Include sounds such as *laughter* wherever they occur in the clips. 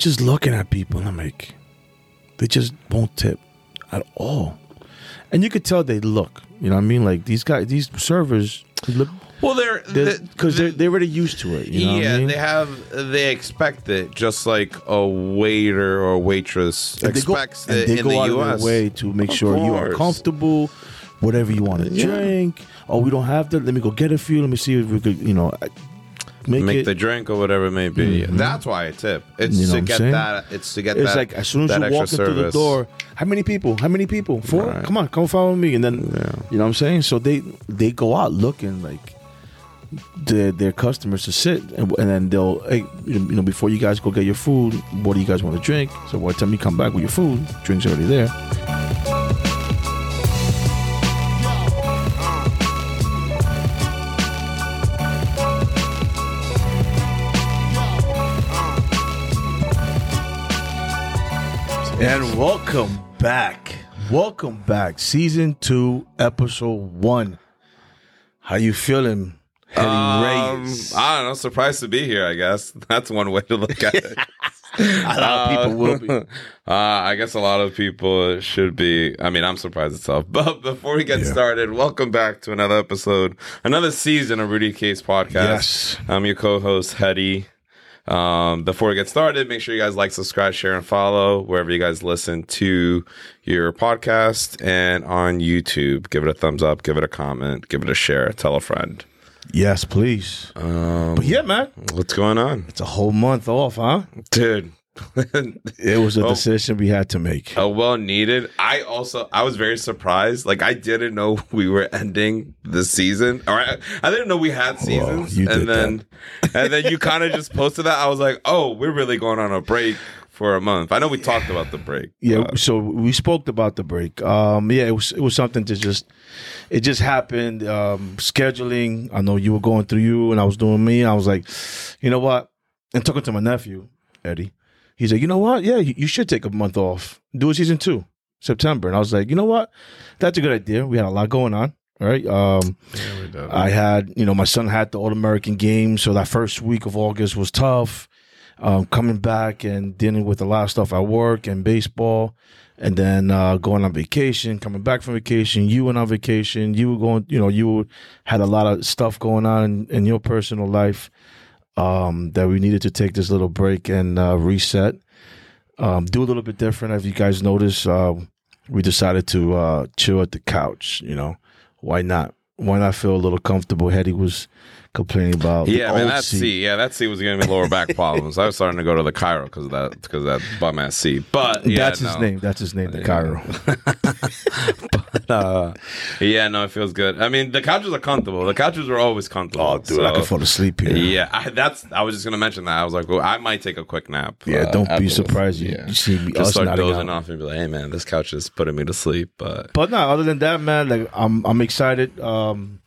just looking at people and I'm like, they just won't tip at all. And you could tell they look. You know what I mean? Like these guys, these servers look Well, they're because they're, they're already used to it. You know what yeah, I mean? they have they expect it just like a waiter or waitress And go, expects and it they in go the out U.S. of their way to make Of sure you are comfortable, whatever you want to Yeah. drink. Oh, we don't have that. Let me go get it for you. Let me see if we could, you know, make, Make it. the drink or whatever it may be. Mhm. That's why I tip. It's You know to get saying? that. It's to get it's that. like as soon as you walk into the door, how many people? How many people? Four? Right. Come on, come follow me. And then Yeah. you know what I'm saying. So they they go out looking like their their customers to sit, and, and then they'll hey you know before you guys go get your food, what do you guys want to drink? So by the time you come back with your food, drinks already there. And welcome back. Welcome back. Season two, episode one. How you feeling, Um, Reyes? I don't know. Surprised to be here. I guess *laughs* that's one way to look at it. *laughs* A lot of people will be. *laughs* Uh, I guess a lot of people should be. I mean, I'm surprised itself. But before we get Yeah. started, welcome back to another episode, another season of Rudy's Cave Podcast. Yes. I'm your co-host Hedy. Um, before we get started, make sure you guys like, subscribe, share, and follow wherever you guys listen to your podcast and on YouTube. Give it a thumbs up, give it a comment, give it a share, tell a friend. Yes, please. Um, But yeah, man, what's going on, it's a whole month off, huh? dude? It was a *laughs* Oh. decision we had to make. Oh, well needed. I also I was very surprised. Like I didn't know *laughs* we were ending the season. Or I, I didn't know we had seasons. you did and then and then you kind of just *laughs* posted that. I was like, oh, we're really going on a break for a month. I know we talked about the break. Yeah, but- so we spoke about the break. Um, yeah, it was it was something to just it just happened. Um, scheduling. I know you were going through you, and I was doing me. I was like, you know what? And talking to my nephew Eddie, he's like, you know what? Yeah, you, should take a month off. Do a season two, September. And I was like, you know what? That's a good idea. We had a lot going on. Right. Um, Yeah. I had, you know, my son had the All American game, so that first week of August was tough. Um, coming back and dealing with a lot of stuff at work and baseball, and then uh, going on vacation, coming back from vacation. You went on vacation. You were going, you know, you had a lot of stuff going on in, in your personal life um, that we needed to take this little break and uh, reset. Um, do a little bit different. If you guys notice, uh, we decided to uh, chill at the couch. You know, why not? Why not feel a little comfortable? Hedy was complaining about the yeah, man, that seat. Yeah, that seat was giving me lower back *laughs* problems. I was starting to go to the Cairo because of that because that bum ass seat. But yeah, That's his no. name. That's his name, the Cairo. *laughs* but, uh, yeah, no, it feels good. I mean, the couches are comfortable. The couches are always comfortable. Oh, dude, I so- can fall asleep here. Yeah, I, that's. I was just gonna mention that. I was like, well, I might take a quick nap. Yeah, uh, don't be afterwards. surprised you, Yeah. you see me Just start dozing out. off and be like, hey man, this couch is putting me to sleep. But But no, other than that, man, like I'm I'm excited. Um,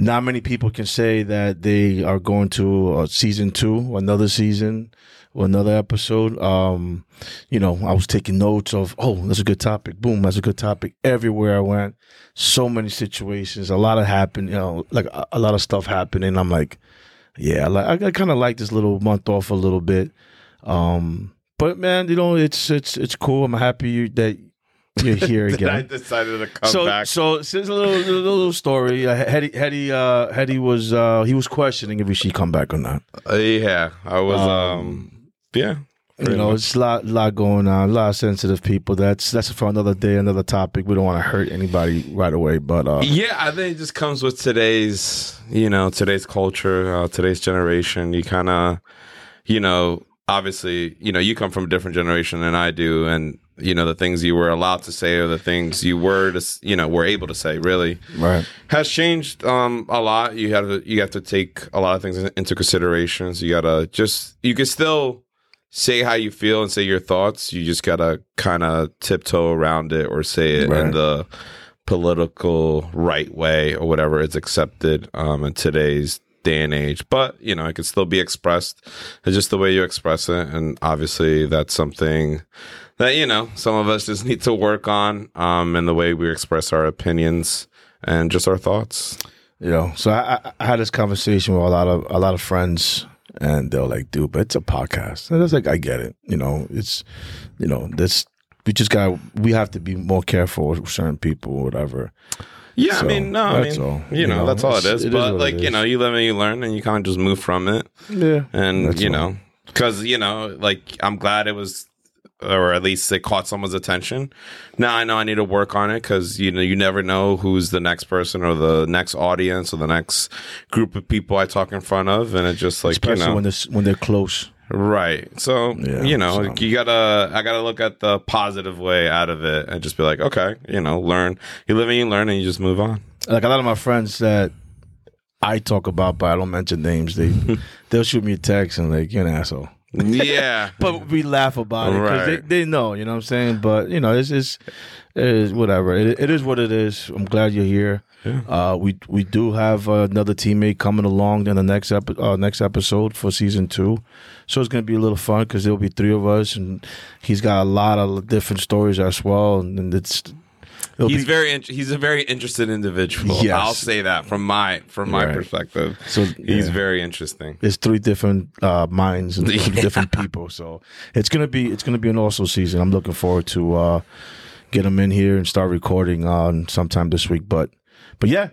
not many people can say that they are going to uh, season two, another season, or another episode. Um, you know, I was taking notes of, oh, that's a good topic. Boom, that's a good topic. Everywhere I went, so many situations, a lot of happened. You know, like a, a lot of stuff happening. I'm like, yeah, I like I, kind of like this little month off a little bit. Um, but man, you know, it's it's it's cool. I'm happy that *laughs* you're here then I again. decided to come so back. so since a little little, little story, uh, Hedy Hedy uh, Hedy was uh, he was questioning if he should come back or not. Uh, yeah, I was. Um, Um, yeah, You know, much. it's a lot lot going on, a lot of sensitive people. That's that's for another day, another topic. We don't want to hurt anybody right away, but uh, Yeah, I think it just comes with today's, you know, today's culture, uh, today's generation. You kind of, you know, obviously, you know, you come from a different generation than I do, and you know, the things you were allowed to say or the things you were to, you know, were able to say, really right, has changed um, a lot. You have to, you have to take a lot of things into consideration. So you gotta just, you can still say how you feel and say your thoughts. You just gotta kind of tiptoe around it or say it in the political right way or whatever is accepted um, in today's day and age. But you know, it can still be expressed. It's just the way you express it, and obviously that's something that you know some of us just *laughs* need to work on um, in the way we express our opinions and just our thoughts. you know. So I, I, I had this conversation with a lot of a lot of friends and they're like, "Dude, but it's a podcast." And I was like, "I get it. You know, it's you know, this we just got we have to be more careful with certain people, or whatever." Yeah, So, I mean, no, I mean, all. you You know, know, that's all it's- is. it is but what like, it you know, you live and you learn, and you kind of just move from it. Yeah, and you all. know because you know like i'm glad it was or at least it caught someone's attention now i know i need to work on it because you know you never know who's the next person or the next audience or the next group of people i talk in front of and it just like especially you know when this when they're close. Right so Yeah, you know so- you gotta i gotta look at the positive way out of it and just be like okay you know learn you live and you learn and you just move on Like a lot of my friends that I talk about, but I don't mention names. They *laughs* they'll shoot me a text and like you're an asshole. yeah *laughs* But we laugh about it because Right. they, they know, you know what I'm saying. But you know, it's it's it is whatever. It, it is what it is. I'm glad you're here. Uh, we we do have another teammate coming along in the next epi- uh, next episode for season two, so it's gonna be a little fun because there'll be three of us, and he's got a lot of different stories as well, and, it's it'll He's be- very in- he's a very interested individual. Yes. I'll say that from my from my Right. perspective. So, he's yeah. very interesting. It's three different uh, minds and *laughs* different people. So it's gonna be it's gonna be an awesome season. I'm looking forward to uh, get him in here and start recording on sometime this week. But but yeah,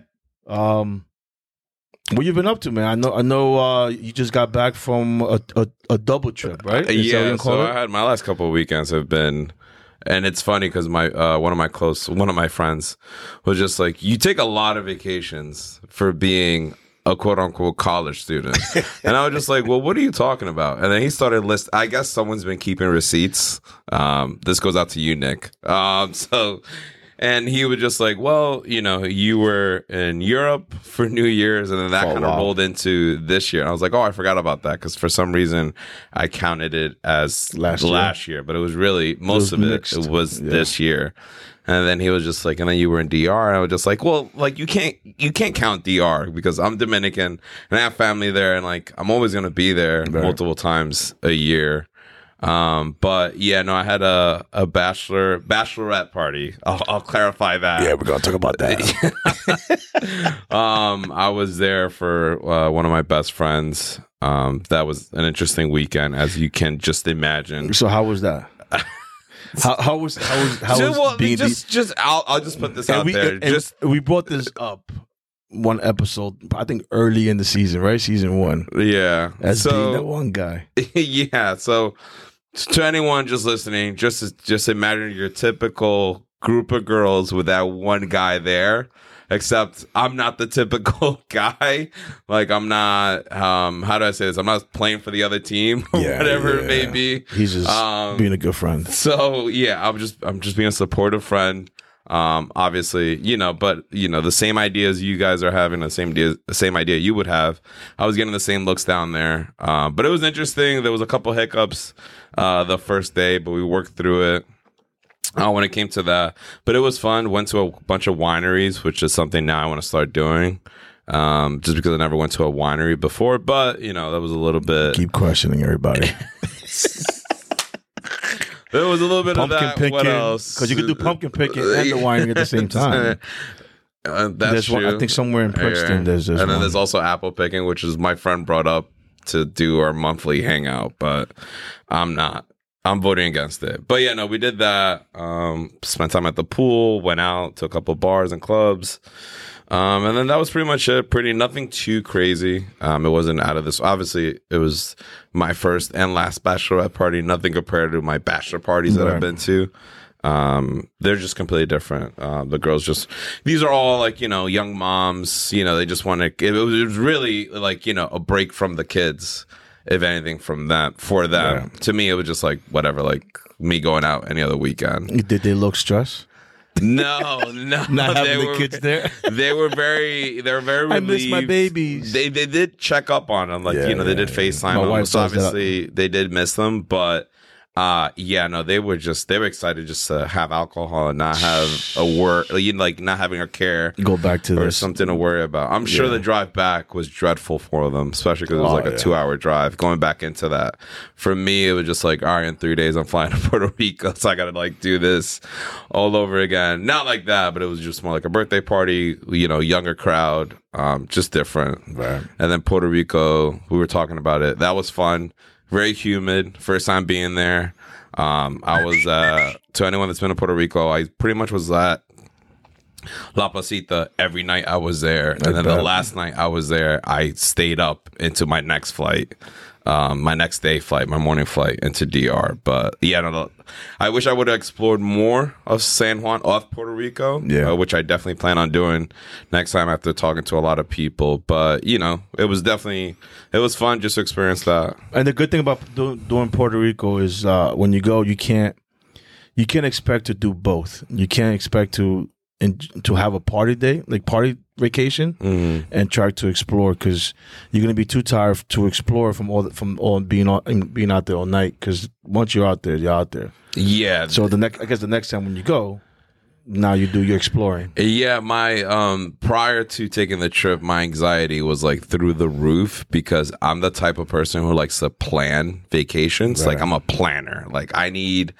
um, what you been up to, man? I know I know uh, you just got back from a, a, a double trip, right? Is yeah, so call I had my last couple of weekends have been, and it's funny because my uh, one of my close one of my friends was just like, you take a lot of vacations for being a quote unquote college student, *laughs* and I was just like, well, what are you talking about? And then he started list. I guess someone's been keeping receipts. Um, this goes out to you, Nick. Um, *laughs* so. And he was just like, well, you know, you were in Europe for New Year's, and then that Oh, kind of wow. rolled into this year. And I was like, oh, I forgot about that because for some reason I counted it as Last year. last year, but it was really most was of it. mixed. It was Yeah. this year. And then he was just like, and then you were in DR, and I was just like, well, like you can't you can't count DR because I'm Dominican and I have family there, and like I'm always gonna be there Right. multiple times a year. Um, but yeah, no, I had a a bachelor bachelorette party. I'll, I'll clarify that. Yeah, we're gonna talk about that. *laughs* um, I was there for uh, one of my best friends. Um, that was an interesting weekend, as you can just imagine. so how was that? *laughs* How, how was how was how Just, was well, being just, just, I'll, I'll just put this out we, there. just we brought this up one episode, I think early in the season, right? Season one. yeah. As being that one guy. *laughs* yeah. So to anyone just listening, just just imagine your typical group of girls with that one guy there. Except I'm not the typical *laughs* guy. Like I'm not. Um, how do I say this? I'm not playing for the other team, or Yeah, whatever it yeah. may be. He's just Um, being a good friend. So yeah, I'm just I'm just being a supportive friend. Um, obviously, you know, but you know, the same ideas you guys are having, the same idea, the same idea you would have. I was getting the same looks down there. Um, but it was interesting. There was a couple hiccups uh, the first day, but we worked through it. Uh, when it came to that, but it was fun. Went to a bunch of wineries, which is something now I want to start doing. Um, just because I never went to a winery before, but you know that was a little bit. Keep questioning everybody. *laughs* *laughs* There was a little bit pumpkin of that. picking. What else? Because you could do pumpkin picking and the winery at the same *laughs* time. Uh, that's there's one, I think somewhere in Princeton Yeah. there's, there's and then one. there's also apple picking, which is my friend brought up to do our monthly hangout, but I'm not. I'm voting against it. But yeah, no, we did that. Um, spent time at the pool, went out to a couple bars and clubs. Um, and then that was pretty much it. Pretty nothing too crazy. Um, it wasn't out of this. Obviously, it was my first and last bachelorette party. Nothing compared to my bachelor parties that I've been to. Um, they're just completely different. Uh, the girls just these are all like you know young moms. You know they just want to. It, was, it was really like you know a break from the kids, if anything, from that for them. To me, it was just like whatever, like me going out any other weekend. Did they look stressed? No, *laughs* no, Not they having the were- kids there? *laughs* They were very, they were very. *laughs* I miss my babies. They they did check up on them, like Yeah, you know they did yeah. FaceTime My them. So does that. obviously they did miss them, but Uh yeah, no, they were just they were excited just to have alcohol and not have a work, *sighs* you know, like not having a care Go back to or this. something to worry about. I'm sure Yeah. the drive back was dreadful for them, especially because it was Oh, like a yeah. two hour drive. Going back into that, for me, it was just like, all right, in three days, I'm flying *laughs* to Puerto Rico, so I got to like do this all over again. Not like that, but it was just more like a birthday party, you know, younger crowd, um, just different. Right. And then Puerto Rico, we were talking about it. That was fun. Very humid. First time being there. Um, I was uh, to anyone that's been to Puerto Rico, I pretty much was at La Placita every night I was there, and then the last night I was there, I stayed up into my next flight, um, my next day flight, my morning flight into DR. But yeah, no, no, I wish I would have explored more of San Juan off Puerto Rico, Yeah. uh, which I definitely plan on doing next time after talking to a lot of people. But you know, it was definitely it was fun just to experience that. And the good thing about do, doing Puerto Rico is uh, when you go, you can't you can't expect to do both. You can't expect to in, to have a party day, like party vacation, mm-hmm. and try to explore because you're gonna be too tired to explore from all from all being on being out there all night. Because once you're out there, you're out there. Yeah, So the next, I guess, the next time when you go, now you do your exploring. Yeah, my um prior to taking the trip, my anxiety was like through the roof because I'm the type of person who likes to plan vacations. Like I'm a planner. Like I need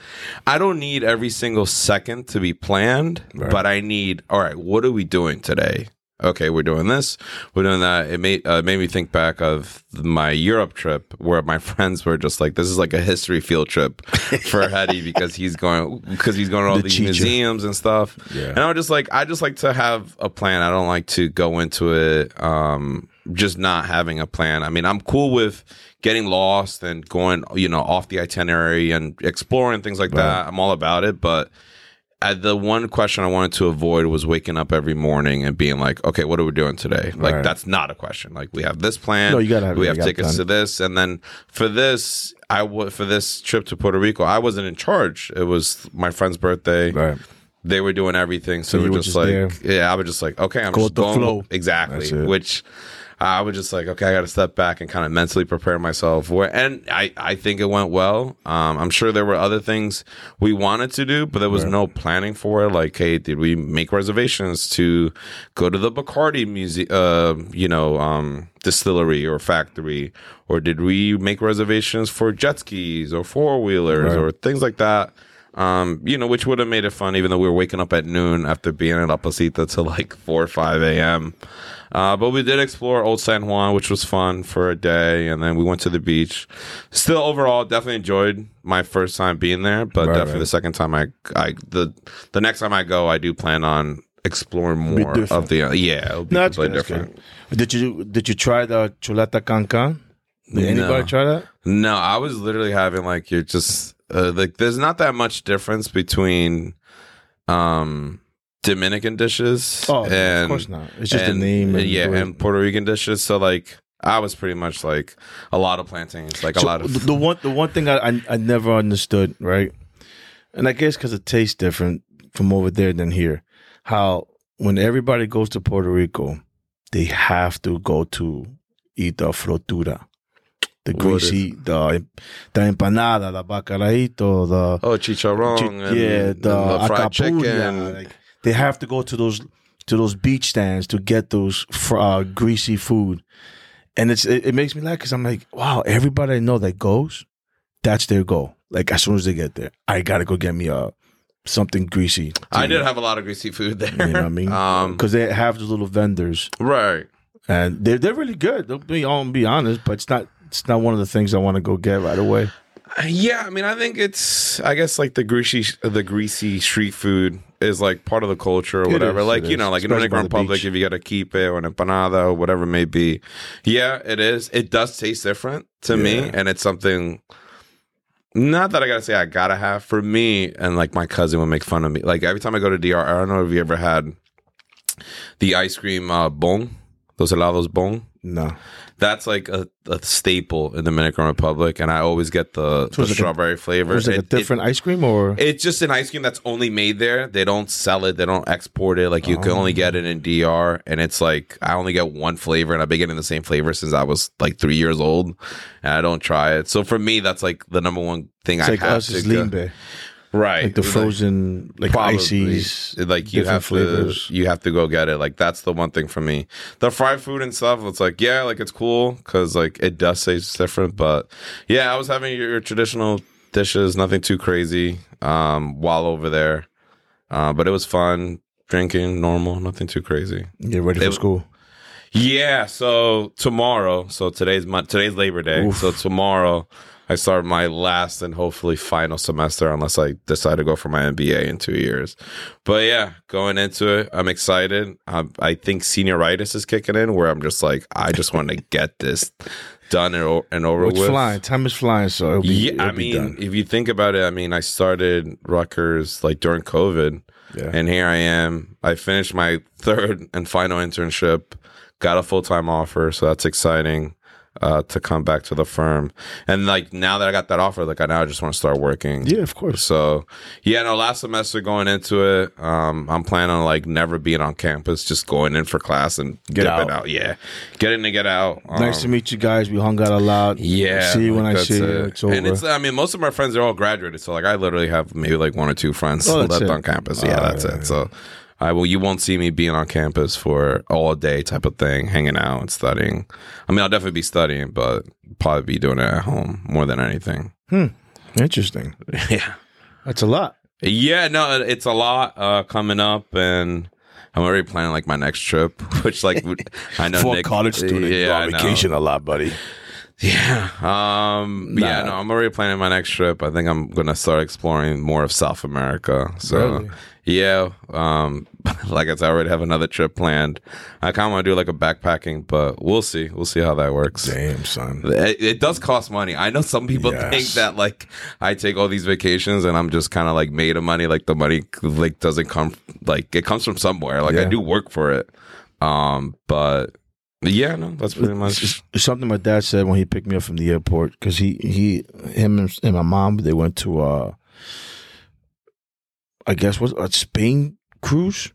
I don't need every single second to be planned, but I need all right, what are we doing today? Okay, we're doing this, we're doing that. It made uh, made me think back of my Europe trip where my *laughs* friends were just like, "This is like a history field trip *laughs* for Hedy because he's going because he's going to all The these teacher. museums and stuff." Yeah. And I was just like, I just like to have a plan. I don't like to go into it um, just not having a plan. I mean, I'm cool with getting lost and going, you know, off the itinerary and exploring things like that. I'm all about it. But the one question I wanted to avoid was waking up every morning and being like, okay, what are we doing today? Like, Right. that's not a question. Like, we have this plan. No, you gotta have- we have tickets plan. to this. And then for this, I w- for this trip to Puerto Rico, I wasn't in charge. It was my friend's birthday Right. they were doing everything. So, So we were just, just like, there. yeah, I was just like, okay, I'm Go just going flow. exactly. Which I was just like, okay, I got to step back and kind of mentally prepare myself. Where and I, I think it went well. Um, I'm sure there were other things we wanted to do, but there was no planning for it. Like, hey, did we make reservations to go to the Bacardi museum, uh, you know, um, distillery or factory, or did we make reservations for jet skis or four wheelers Right. or things like that? um, you know, which would have made it fun, even though we were waking up at noon after being at La Placita till like 4 or 5 a.m. Uh, but we did explore Old San Juan, which was fun for a day, and then we went to the beach. Still, overall, definitely enjoyed my first time being there, but Right, definitely right. the second time I, I, the the next time I go, I do plan on exploring more of the, uh, yeah, it'll be No, that's completely good. Different. good. Did you did you try the chuleta cancan? Did anybody No. try that? No, I was literally having like you're just uh, like there's not that much difference between um Dominican dishes Oh, and of course not. It's just and, the name. And yeah, the and Puerto Rican dishes. So like I was pretty much like a lot of plantains, like a lot of the, one the one thing I, I I never understood, right? And I guess because it tastes different from over there than here. How when everybody goes to Puerto Rico, they have to go to eat the fritura, the greasy, the the empanada, the bacalaito, the oh chicharron, chi- yeah, and the, the fried chicken. Like, they have to go to those to those beach stands to get those fr- uh, greasy food, and it's it, it makes me laugh because I'm like, wow, everybody I know that goes, that's their goal. Like as soon as they get there, I gotta go get me a something greasy. I did eat. have a lot of greasy food there. You know what I mean? Um, Because they have those little vendors, right. and they're they're really good. They'll be I'll be honest, but it's not it's not one of the things I want to go get right away. Yeah, I mean, I think it's, I guess, like the greasy, the greasy street food is like part of the culture or It whatever. is, like you is. know, like in Especially Dominican by the Republic, beach. if you got a quipe or an empanada or whatever it may be, yeah, it is. It does taste different to me, and it's something. Not that I gotta say I gotta have for me, and like my cousin would make fun of me. Like every time I go to DR, I don't know if you ever had the ice cream uh, bon, those helados bon. No, That's like a, a staple in the Dominican Republic, and I always get the, So the it's like a- strawberry flavor. Was it a It- it- different ice cream or? it's just an ice cream that's only made there. They don't sell it. They don't export it. Like you can only get oh. it in DR, and it's like I only get one flavor, and I've been getting the same flavor since I was like three years old, and I don't try it. So for me, that's like the number one thing It's I like have to limber, right? like the frozen, like Probably. ices, like you have flavors. to you have to go get it like that's the one thing for me the fried food and stuff it's like yeah like it's cool because like it does taste different but yeah i was having your, your traditional dishes nothing too crazy um while over there uh but it was fun drinking normal nothing too crazy Get ready for It- school. yeah, so tomorrow, so today's today's Labor Day. Oof. So tomorrow I start my last and hopefully final semester unless I decide to go for my MBA in 2 years. But yeah, going into it, I'm excited. I, I think senioritis is kicking in where I'm just like I just want to get this done and, and over It's with. flying. Time is flying, so it'll be, Yeah, it'll I be mean, done. if you think about it, I mean, I started Rutgers like during COVID. Yeah. And here I am. I finished my third and final internship, got a full time offer, so that's exciting uh, to come back to the firm. And like now that I got that offer, like I now I just want to start working. yeah, of course. So yeah, no. Last semester going into it, um, I'm planning on like never being on campus, just going in for class and Get dipping out. Yeah, get in to get out. nice Um, to meet you guys. We hung out a lot. yeah. See you when I see you. It's over. And it's, I mean, most of my friends are all graduated. So, like, I literally have maybe like one or two friends Oh, left it. on campus. Yeah, Oh, that's it. So, I will, you won't see me being on campus for all day type of thing, hanging out and studying. I mean, I'll definitely be studying, but probably be doing it at home more than anything. Interesting. *laughs* yeah. That's a lot. Yeah, no, it's a lot uh, coming up, and I'm already planning like my next trip, *laughs* which like I know for Nick, yeah, I know. a lot, buddy. *laughs* Yeah. Um yeah, no, I'm already planning my next trip. I think I'm gonna start exploring more of South America. So Really? yeah. Um *laughs* like I said, I already have another trip planned. I kinda wanna do like a backpacking, but we'll see. We'll see how that works. Damn, son. It, it does cost money. I know some people Yes. think that like I take all these vacations and I'm just kind of like made of money. Like the money like doesn't come like it comes from somewhere. Like I do work for it. Um, but yeah, no, that's pretty much. Something my dad said when he picked me up from the airport because he he him and, my mom they went to uh I guess what a Spain cruise.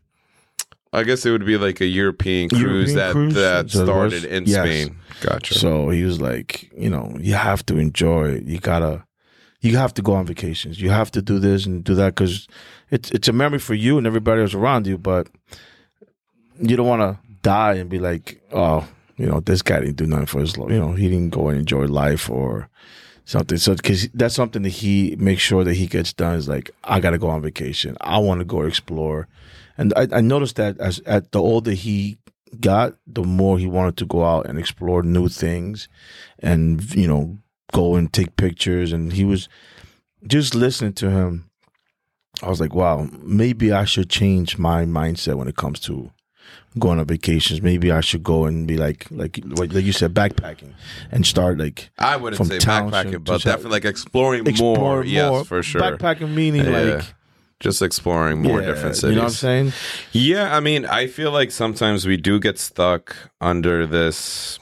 I guess it would be like a European cruise European that cruise? that started in yes. Spain. Gotcha. So he was like, you know, you have to enjoy it. You gotta, you have to go on vacations. You have to do this and do that because it's it's a memory for you and everybody else around you. But you don't want to die and be like, oh, you know, this guy didn't do nothing for his, you know, he didn't go and enjoy life or something. So because that's something that he makes sure that he gets done is like, I gotta go on vacation. I want to go explore. And I, I noticed that as at the older he got, the more he wanted to go out and explore new things, and you know, go and take pictures. And he was just listening to him. I was like, wow, maybe I should change my mindset when it comes to going on vacations. Maybe I should go and be like, like, like you said, backpacking and start like I wouldn't from say backpacking, but definitely like exploring explore more. more. Yes, for sure. Backpacking meaning Yeah. like Just exploring more yeah, different cities. You know what I'm saying? Yeah, I mean, I feel like sometimes we do get stuck under this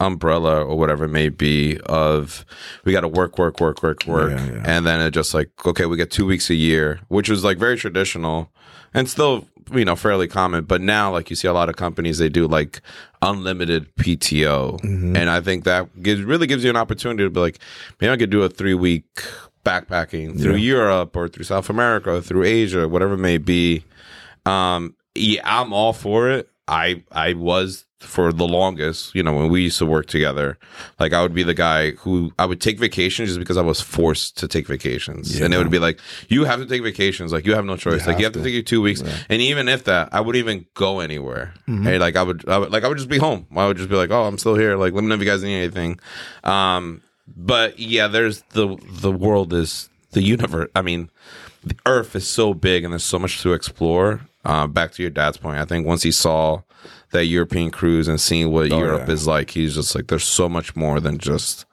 umbrella or whatever it may be of we got to work, work, work, work, work, Yeah, yeah. and then it just like okay, we get two weeks a year, which was like very traditional and still you know fairly common. But now, like you see a lot of companies, they do like unlimited PTO, Mm-hmm. and I think that gives really gives you an opportunity to be like, maybe I could do a three week backpacking through Europe or through South America or through Asia, whatever it may be. Um, yeah, I'm all for it. I I was for the longest, you know, when we used to work together. Like I would be the guy who I would take vacations just because I was forced to take vacations, and it would be like, you have to take vacations. Like you have no choice. like you have to, take your two weeks, and even if that, I wouldn't even go anywhere. Hey, like I would, I would, like I would just be home. I would just be like, oh, I'm still here. Like let me know if you guys need anything. Um, but yeah, there's the the world is the universe. I mean, the Earth is so big and there's so much to explore. Uh, back to your dad's point, I think once he saw that European cruise and seeing what Europe yeah. is like, he's just like, there's so much more than just,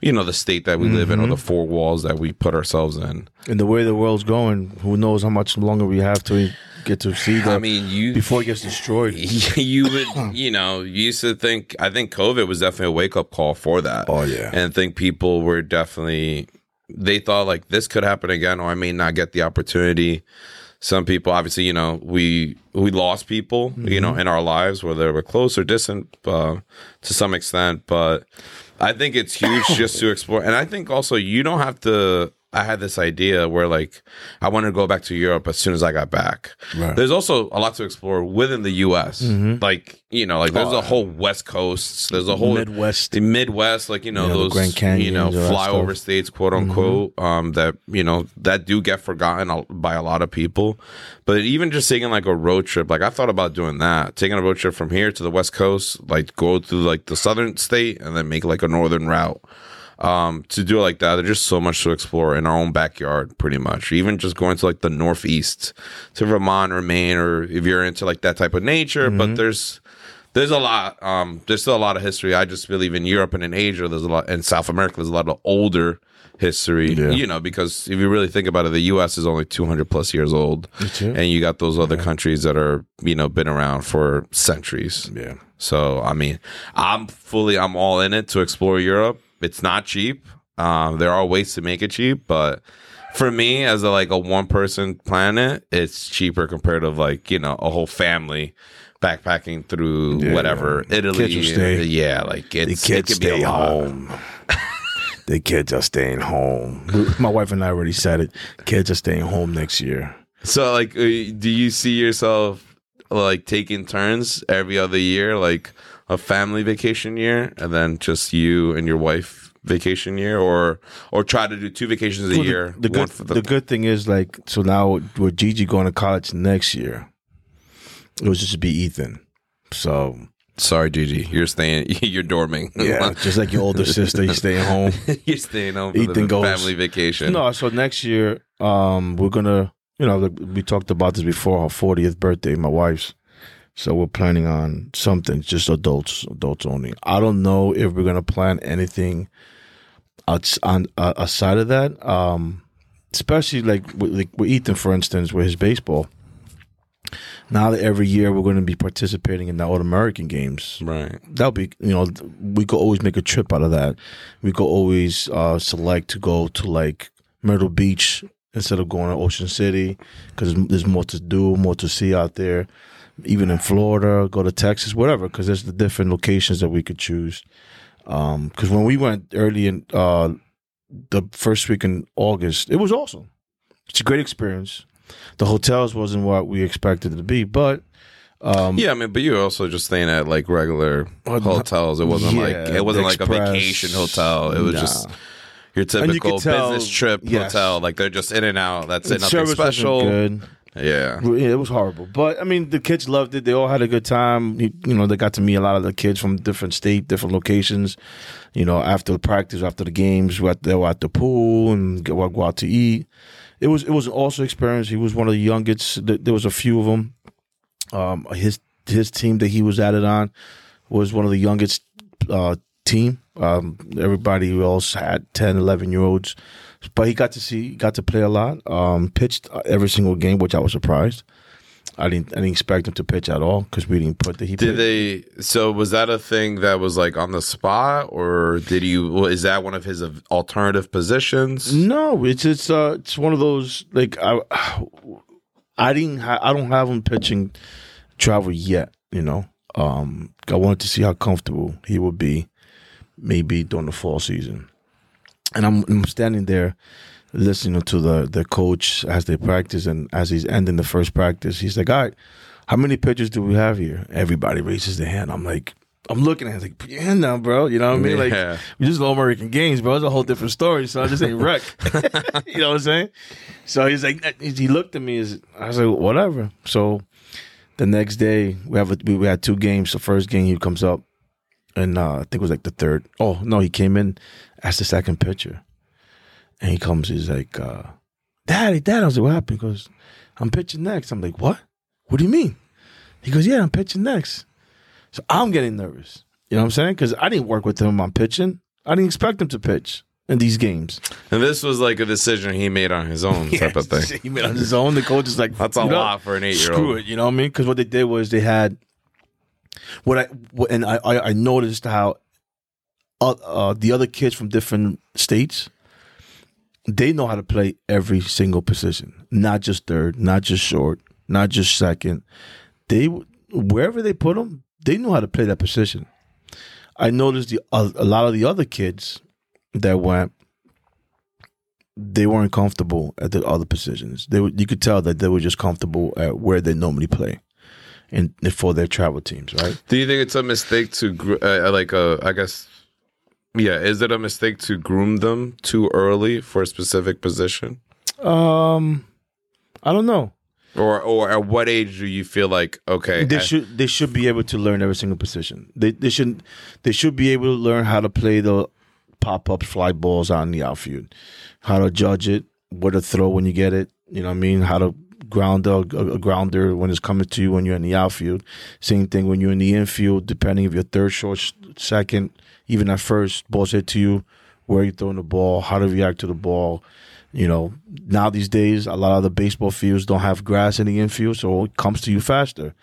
you know, the state that we live in or the four walls that we put ourselves in. And the way the world's going, who knows how much longer we have to get to see the I mean, you before it gets destroyed. *laughs* you would, *laughs* you know, you used to think. I think COVID was definitely a wake up call for that. Oh, yeah. and I think people were definitely they thought like this could happen again, or I may not get the opportunity. Some people, obviously, you know, we we lost people, you know, in our lives, whether we're close or distant, uh, to some extent. But I think it's huge *coughs* just to explore, and I think also you don't have to. I had this idea where like I wanted to go back to Europe as soon as I got back. Right. There's also a lot to explore within the U.S. Like you know, like there's Oh, a whole West Coast. There's a whole Midwest. the Midwest, like you know Yeah, those Grand Canyons, you know flyover states, quote unquote, um, that you know that do get forgotten by a lot of people. But even just taking like a road trip, like I thought about doing that, taking a road trip from here to the West Coast, like go through like the southern state and then make like a northern route. Um, to do it like that, there's just so much to explore in our own backyard, pretty much. Even just going to like the northeast, to Vermont or Maine, or if you're into like that type of nature. Mm-hmm. But there's there's a lot. Um, there's still a lot of history. I just believe in Europe and in Asia. There's a lot in South America. There's a lot of older history. Yeah. You know, because if you really think about it, the U.S. is only 200 plus years old, and you got those other countries that are you know been around for centuries. Yeah. So I mean, I'm fully I'm all in it to explore Europe. It's not cheap. Um, there are ways to make it cheap, but for me as a like a one person planet, it's cheaper compared to like you know a whole family backpacking through Yeah, whatever yeah. Italy. Stay. Yeah, like The it's, it kids could be a stay home. *laughs* *laughs* the kids are staying home. *laughs* My wife and I already said it. Kids are staying home next year. So like, uh, do you see yourself like taking turns every other year, like a family vacation year, and then just you and your wife vacation year, or or try to do two vacations a Well, the- year? The, good, for the, good thing is like so now with Gigi going to college next year, it was just to be Ethan. So Sorry, Gigi, you're staying. *laughs* You're dorming. yeah, *laughs* just like your older sister, he's staying home. *laughs* you're staying home for Ethan the goes- family vacation. No, so next year, um, we're gonna, you know, we talked about this before her fortieth birthday, my wife's. So we're planning on something, just adults, adults only. I don't know if we're gonna plan anything outs on uh, aside of that. Um, especially like with, like with Ethan, for instance, with his baseball. Now that every year we're going to be participating in the All American games, Right. that'll be you know we could always make a trip out of that we could always uh select to go to like myrtle beach instead of going to ocean city because there's more to do more to see out there even in florida go to texas whatever because there's the different locations that we could choose um because when we went early in uh the first week in august it was awesome it's a great experience the hotels wasn't what we expected it to be but um Yeah, I mean, but you were also just staying at like regular hotels. It wasn't Yeah, like it wasn't like a vacation hotel. It was Nah. just your you typical tell- business trip yes. hotel. Like they're just in and out. That's it. Nothing special. Yeah. Yeah, it was horrible. But I mean, the kids loved it. They all had a good time. You, you know, they got to meet a lot of the kids from different state, different locations. You know, after the practice, after the games, we at- they were at the pool and go, go out to eat. It was it was an awesome experience. He was one of the youngest. There was a few of them. Um, his his team that he was added on was one of the youngest uh, team. Um, everybody else had 10, 11 year olds, but he got to see, got to play a lot. Um, pitched every single game, which I was surprised. I didn't, I didn't expect him to pitch at all because we didn't put the he. Did pitched. they? So was that a thing that was like on the spot, or did you? Is that one of his alternative positions? No, it's it's uh it's one of those like I I didn't ha- I don't have him pitching travel yet. You know, um, I wanted to see how comfortable he would be, maybe during the fall season. And I'm, I'm standing there listening to the the coach as they practice, and as he's ending the first practice, he's like, "All right, how many pitchers do we have here?" Everybody raises their hand. I'm like. I'm looking at it like, put your hand down, bro. You know what I mean? Yeah. Like, we just All American games, bro. It's a whole different story. So I just ain't wreck. *laughs* *laughs* you know what I'm saying? So he's like, he looked at me. As, I was like, whatever. So the next day, we have a, we, we had two games. The first game, he comes up, and uh, I think it was like the third. Oh no, he came in as the second pitcher, and he comes. He's like, uh, "Daddy, Dad." I was like, "What happened?" He goes, "I'm pitching next." I'm like, "What? What do you mean?" He goes, "Yeah, I'm pitching next." So I'm getting nervous. You know what I'm saying? Because I didn't work with him on pitching. I didn't expect him to pitch. in these games. And this was like a decision he made on his own *laughs* type of thing. he made on his own. The coach is like, That's a you know, lot for an eight year old. Screw it, you know what I mean? Because what they did was they had what I what, and I I, I noticed how uh, uh, the other kids from different states they know how to play every single position, not just third, not just short, not just second. They wherever they put them, they know how to play that position. I noticed the a, a lot of the other kids that went they weren't comfortable at the other positions. They were, you could tell that they were just comfortable at where they normally play, and for their travel teams, right? Do you think it's a mistake to uh, like uh, I guess yeah, is it a mistake to groom them too early for a specific position? Um, I don't know. Or or at what age do you feel like okay, They I- should they should be able to learn every single position. They they should they should be able to learn how to play the pop up fly balls in the outfield, how to judge it, where to throw when you get it. You know what I mean? How to ground a, a grounder when it's coming to you when you're in the outfield. Same thing when you're in the infield. Depending if you're third, short, second, even at first, balls hit to you, where you throwing the ball, how to react to the ball. You know, now these days, a lot of the baseball fields don't have grass in the infield, so it comes to you faster.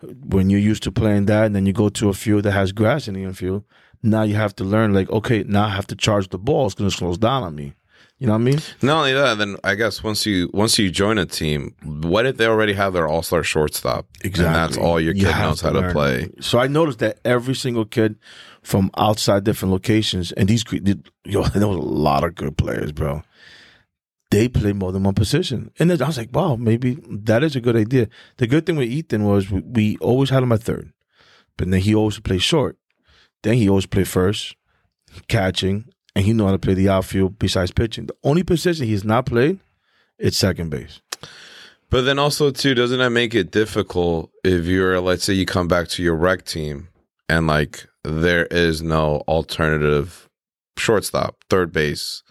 When you're used to playing that, and then you go to a field that has grass in the infield, now you have to learn, like, okay, now I have to charge the ball. It's going to slow down on me. You know what I mean? Not only that, then I guess once you once you join a team, what if they already have their all star shortstop? And that's all your kid have knows how to play. So I noticed that every single kid from outside different locations, and these did- yo, *laughs* there was a lot of good players, bro. They play more than one position, and then I was like, wow, maybe that is a good idea. The good thing with Ethan was we, we always had him at third, but then he always played short. Then he always played first, catching, and he know how to play the outfield besides pitching. The only position he's not played, it's second base. But then also too, doesn't that make it difficult if you're let's say you come back to your rec team and like there is no alternative shortstop, third base,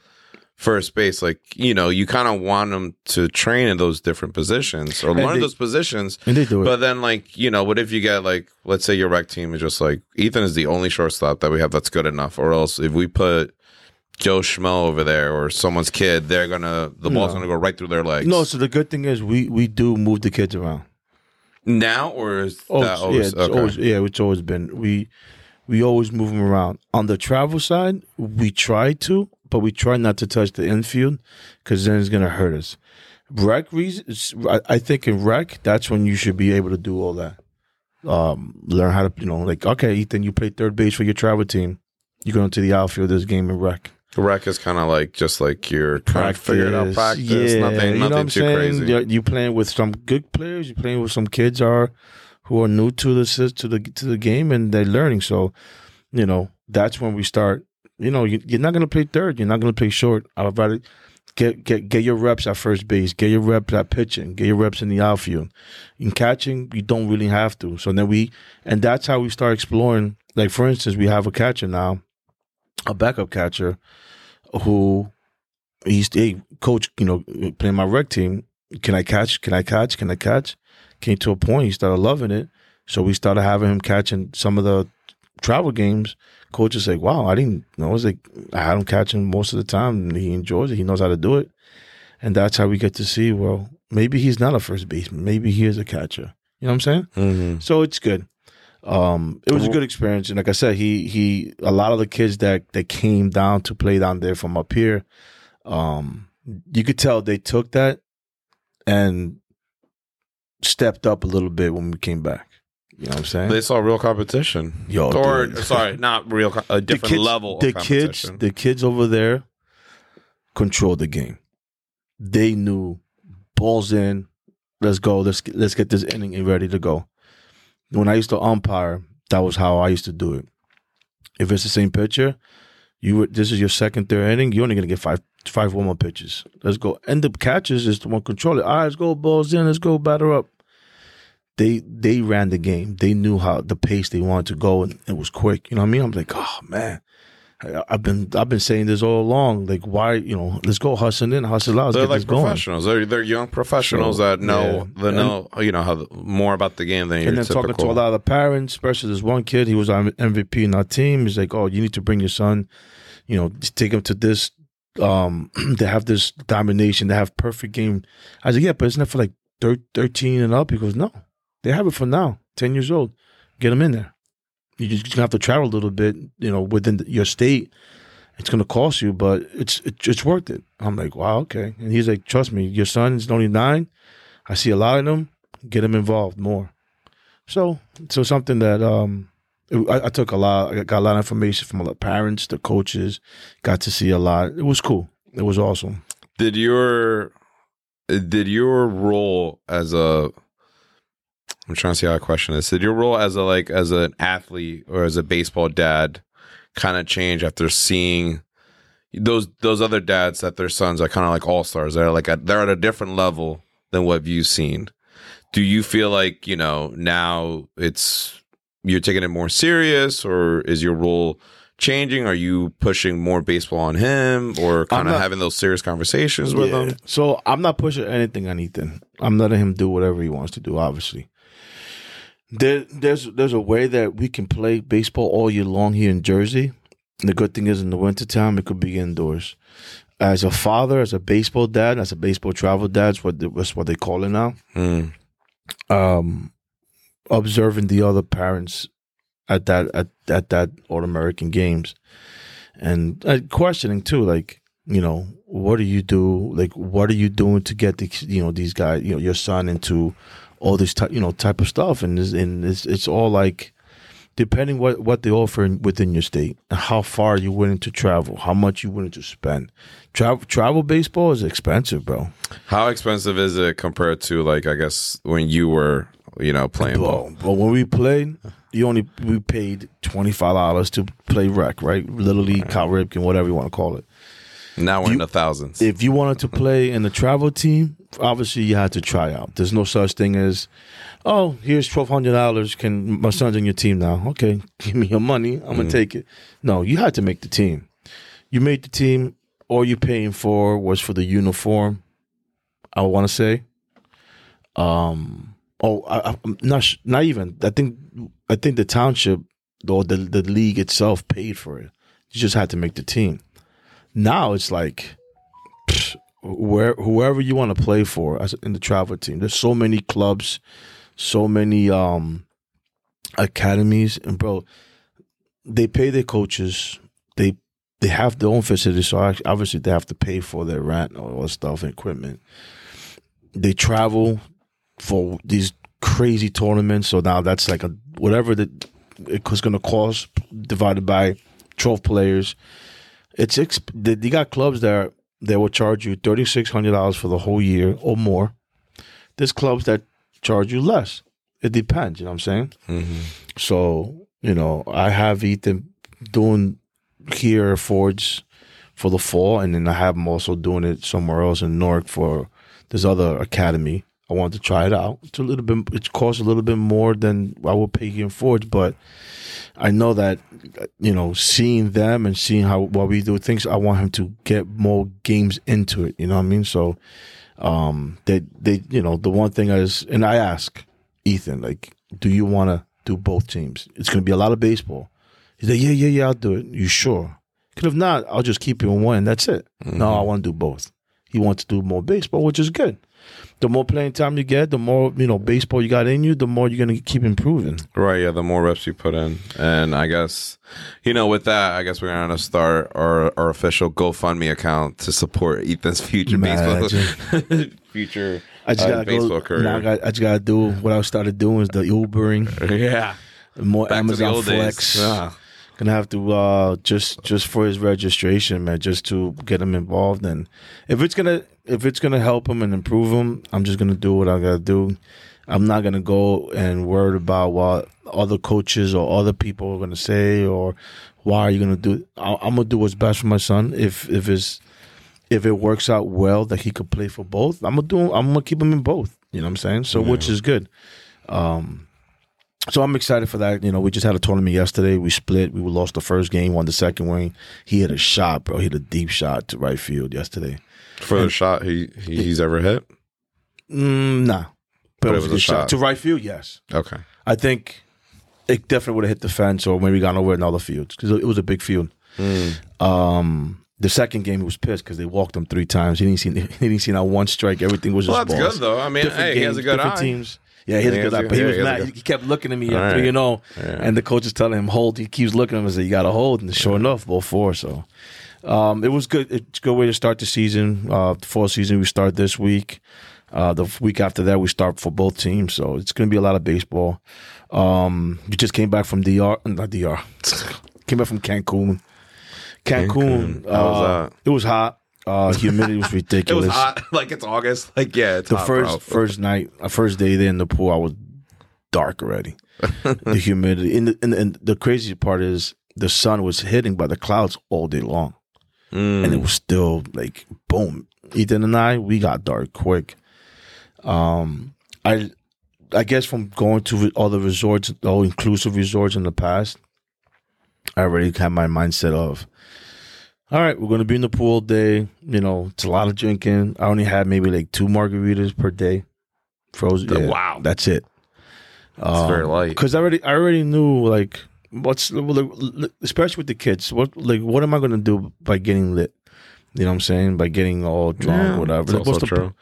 first base, like you know, you kind of want them to train in those different positions or And learn they- those positions. And they do it. But then, like you know, what if you get like, let's say your rec team is just like Ethan is the only shortstop that we have that's good enough, or else if we put Joe Schmo over there or someone's kid, they're gonna the ball's No. gonna go right through their legs. no, so the good thing is we we do move the kids around. now or is Oh, that it's- always, yeah, it's okay. always yeah, it's always been we we always move them around. On the travel side, we try to, but we try not to touch the infield because then it's gonna hurt us. Rec reasons, I, I think in rec, that's when you should be able to do all that. Um, learn how to, you know, like okay, Ethan, you play third base for your travel team. You go into the outfield this game in rec. Rec is kind of like just like you're trying to figure it out. Practice, yeah, nothing, you know nothing too saying? crazy. You're, you playing with some good players. You're playing with some kids are who are new to the to the to the game and they're learning. So, you know, that's when we start. You know, you, you're not going to play third. You're not going to play short. I'd rather get get get your reps at first base. Get your reps at pitching. Get your reps in the outfield. In catching, you don't really have to. So then we and that's how we start exploring. Like for instance, we have a catcher now, a backup catcher, who he's hey coach you know playing my rec team can i catch can i catch can i catch? Came to a point he started loving it. So we started having him catching some of the travel games. Coach is like wow i didn't know. I was like i had him catching most of the time. And he enjoys it. He knows how to do it. And that's how we get to see well maybe he's not a first baseman. Maybe he is a catcher. You know what i'm saying? Mhm. so it's good. Um, it was a good experience, and like I said, he he a lot of the kids that that came down to play down there from up here, um, you could tell they took that and stepped up a little bit when we came back. You know what I'm saying? They saw real competition. Yo, or dude. sorry, not real, a different kids, level The of kids, competition. the kids over there controlled the game. They knew balls in. Let's go. Let's get- let's get this inning ready to go. When I used to umpire, that was how I used to do it. If it's the same pitcher, you would, this is your second, third inning. You're only gonna get five five warm pitches. Let's go. And the catches is the one it. All right, let's go. Balls in. Let's go. Batter up. They they ran the game. They knew how the pace they wanted to go, and it was quick. You know what I mean? I'm like, oh man, I- I've been I've been saying this all along. Like, why? You know, let's go hustle in, hustle out. Let's they're get like this going. professionals. They're they're young professionals So, that know yeah. that know you know how the, more about the game than your and then typical. talking to a lot of the parents, especially this one kid, he was on MVP in our team. He's like, "Oh, you need to bring your son, you know, take him to this um, *clears throat* they have this domination. They have perfect game. I said, yeah, but isn't that for like thir- 13 and up? He goes, no, they have it for now, 10 years old. Get them in there. You just gonna have to travel a little bit, you know, within your state. It's gonna cost you, but it's it, it's worth it. I'm like, wow, okay. And he's like, trust me, your son is only nine. I see a lot of them. Get him involved more. So, so something that um, I, I took a lot. I got a lot of information from a lot of parents, the coaches. Got to see a lot. It was cool. It was awesome. Did your did your role as a I'm trying to see how I question this. Did your role as a like as an athlete or as a baseball dad kind of change after seeing those those other dads that their sons are kind of like all stars? They're like at, they're at a different level than what you've seen. Do you feel like you know now it's you're taking it more serious, or is your role changing? Are you pushing more baseball on him, or kind of not- having those serious conversations with Yeah. him? So I'm not pushing anything on Ethan. I'm letting him do whatever he wants to do. Obviously, there, there's there's a way that we can play baseball all year long here in Jersey. And the good thing is, in the wintertime, it could be indoors. As a father, as a baseball dad, as a baseball travel dad, that's what they, that's what they call it now. Mm. Um, observing the other parents at that at, at that All American games, and uh, questioning too, like you know, what do you do? Like, what are you doing to get the you know these guys, you know, your son into all this type you know type of stuff, and it's, and it's it's all like depending what what they offer in, within your state, and how far you're willing to travel, how much you're willing to spend. Travel travel baseball is expensive, bro. How expensive is it compared to like I guess when you were you know playing ball? But when we played, you only we paid twenty five dollars to play rec, right? Little League, Cal Ripken, whatever you want to call it. Now we're in the thousands. If you wanted to play in the travel team, obviously you had to try out. There's no such thing as, oh, here's twelve hundred dollars. Can my son's on your team now? Okay, *laughs* give me your money. I'm Mm-hmm. gonna take it. No, you had to make the team. You made the team. All you're paying for was for the uniform. I want to say. Um. Oh, I, I'm not. sh- Not even. I think. I think the township or the the league itself paid for it. You just had to make the team. Now it's like where whoever you want to play for as in the travel team. There's so many clubs, so many um academies, and bro, they pay their coaches. They they have their own facilities, so obviously they have to pay for their rent or all that stuff and equipment. They travel for these crazy tournaments, so now that's like a whatever that it was going to cost divided by twelve players. It's exp- they, they got clubs that that will charge you thirty six hundred dollars for the whole year or more. There's clubs that charge you less. It depends. You know what I'm saying? Mhm. So, you know, I have Ethan doing here at Fords for the fall, and then I have him also doing it somewhere else in Newark for this other academy. I wanted to try it out. It's a little bit, it costs a little bit more than I would pay here in Fords, but I know that, you know, seeing them and seeing how what we do things, I want him to get more games into it. You know what I mean? So, um, they, they, you know, the one thing is, and I ask Ethan, like, do you want to do both teams? It's going to be a lot of baseball. He's like, yeah, yeah, yeah, I'll do it. You sure? Because if not, I'll just keep you in one. That's it. No, I want to do both. He wants to do more baseball, which is good. The more playing time you get, the more you know baseball you got in you, the more you're gonna keep improving. Right, yeah, the more reps you put in. And I guess, you know, with that, I guess we're going to start our, our official GoFundMe account to support Ethan's future baseball, *laughs* future I just uh, gotta baseball go. career. I, got, I just gotta do what I started doing is the Ubering, *laughs* yeah. more Back Amazon to the old Flex. Yeah. Gonna have to uh just just for his registration, man, just to get him involved. And if it's gonna if it's gonna help him and improve him, I'm just gonna do what I gotta do. I'm not gonna go and worry about what other coaches or other people are gonna say or why are you gonna do. I, I'm gonna do what's best for my son. If if it's if it works out well that he could play for both, I'm gonna do. I'm gonna keep him in both. You know what I'm saying? So which is good. Um, so I'm excited for that. You know, we just had a tournament yesterday. We split. We lost the first game, won the second one. He hit a shot, bro. He hit a deep shot to right field yesterday. Further shot he, he he's ever hit? Mm, nah, But it a was a good shot. to right field. Yes, Okay. I think it definitely would have hit the fence or maybe gone over in other fields because it was a big field. Mm. Um, the second game he was pissed because they walked him three times. He didn't see *laughs* he didn't see not one strike. Everything was Well, just that's balls. good though. I mean, Different hey, he has a good different eye. teams. Yeah, he has He a good But he was mad. He kept looking at me at right. three and zero, Yeah. and the coach is telling him hold. He keeps looking at him and said, "You got to hold." And sure enough, both four. So um, it was good. It's a good way to start the season. Uh, the fall season we start this week. Uh, the week after that we start for both teams. So it's going to be a lot of baseball. Um, we just came back from DR, not DR. *laughs* came back from Cancun. Cancun. Cancun. Was uh, that? It was hot. Uh, humidity was ridiculous. *laughs* It was hot. *laughs* Like it's August. Like yeah, it's The hot, first bro. first night, uh, first day there in the pool, I was dark already. *laughs* the humidity, and the, and, and the crazy part is the sun was hitting by the clouds all day long, Mm. and it was still like boom. Ethan and I, we got dark quick. Um, I, I guess from going to all the resorts, all inclusive resorts in the past, I already had my mindset of, all right, we're gonna be in the pool all day. You know, it's a lot of drinking. I only had maybe like two margaritas per day, frozen. Yeah, wow. that's it. It's very um, light. Because I already, I already knew like what's especially with the kids. What like what am I gonna do by getting lit? You know what I'm saying? By getting all drunk, Yeah, whatever. it's Like, also true.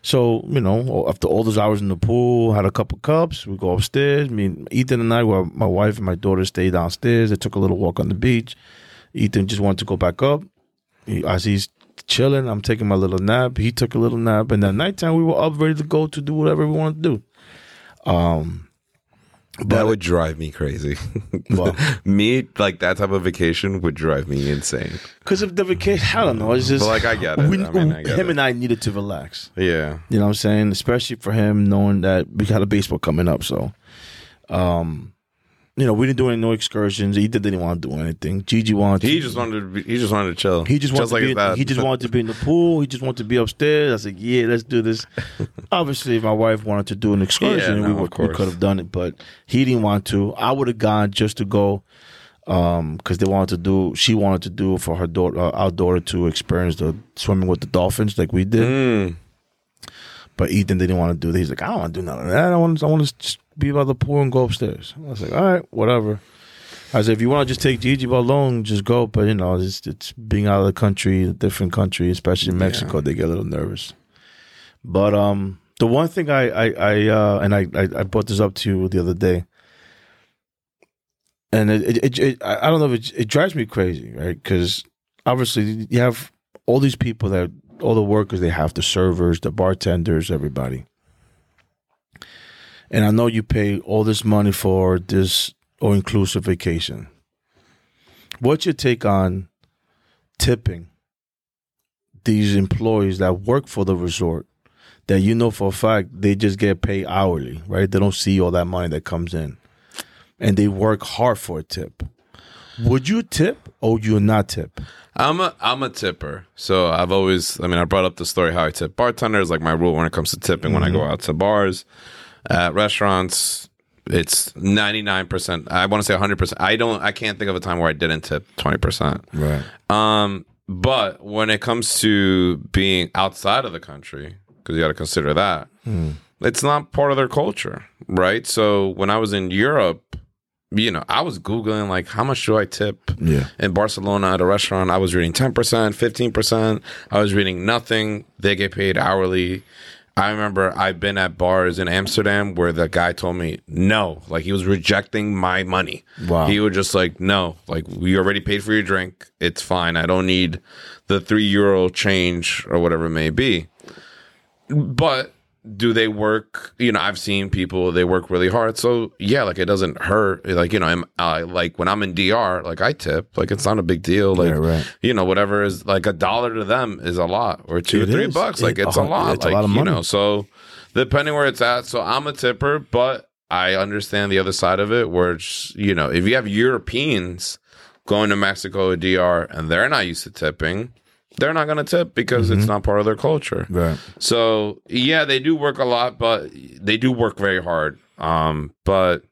so, you know, after all those hours in the pool, had a couple cups, we go upstairs. Me, Ethan and I, well, my wife and my daughter stayed downstairs. They took a little walk on the beach. Ethan just wanted to go back up. He, as he's chilling, I'm taking my little nap. He took a little nap. And then nighttime, we were up ready to go to do whatever we wanted to do. Um, That would drive me crazy. *laughs* Well- me like that type of vacation would drive me insane. because of the vacation, I don't know. It's just But, like, I get it. We, I mean, I get him it. and I needed to relax. Yeah. You know what I'm saying? Especially for him, knowing that we got a baseball coming up. So, um, you know, we didn't do any no excursions. He didn't want to do anything. Gigi wanted. He to, just wanted to be, he just wanted to chill. He just wanted like to his be. dad. He just wanted to be in the pool. He just wanted to be upstairs. I said, "Yeah, let's do this." *laughs* Obviously, if my wife wanted to do an excursion, Yeah, we, no, would, we could have done it. But he didn't want to. I would have gone just to go, um, because they wanted to do. She wanted to do for her daughter, uh, our daughter, to experience the swimming with the dolphins, like we did. Mm. But Ethan didn't want to do that. He's like, I don't want to do none of that. I want to, I want to just be by the pool and go upstairs. I was like, all right, whatever. I said, if you want to just take Gigi alone, just go. But you know, it's, it's being out of the country, a different country, especially in Mexico, they get a little nervous. But um, the one thing I I, I uh, and I, I I brought this up to you the other day, and it, it, it, I don't know if it, it drives me crazy, right? Because obviously you have all these people that all the workers they have the servers, the bartenders, everybody. And I know you pay all this money for this all inclusive vacation. What's your take on tipping these employees that work for the resort that you know for a fact they just get paid hourly, right? They don't see all that money that comes in. And they work hard for a tip. Would you tip or would you not tip? I'm a I'm a tipper. So I've always I mean I brought up the story how I tip bartenders like my rule when it comes to tipping when I go mm-hmm. out to bars, at restaurants, it's 99%. I want to say 100%. I don't I can't think of a time where I didn't tip 20%. Right. Um, but when it comes to being outside of the country, because you got to consider that, it's not part of their culture, right? So when I was in Europe, you know, I was googling like how much do I tip Yeah. in Barcelona at a restaurant. I was reading ten percent, fifteen percent. I was reading nothing. They get paid hourly. I remember I've been at bars in Amsterdam where the guy told me no, like he was rejecting my money. Wow. He was just like, no, like we already paid for your drink. It's fine. I don't need the three euro change or whatever it may be. But do they work? You know, I've seen people they work really hard. So yeah, like it doesn't hurt. Like you know, I'm uh, like when I'm in DR, like I tip. Like it's not a big deal. Like Yeah, right. you know, whatever is like a dollar to them is a lot, or two It or three is. bucks. Like It- it's a lot. it's a like lot of you money. know, so depending where it's at. So I'm a tipper, but I understand the other side of it, where it's you know, if you have Europeans going to Mexico or DR and they're not used to tipping. They're not going to tip because Mm-hmm. it's not part of their culture. Right. So yeah, they do work a lot, but they do work very hard. Um, but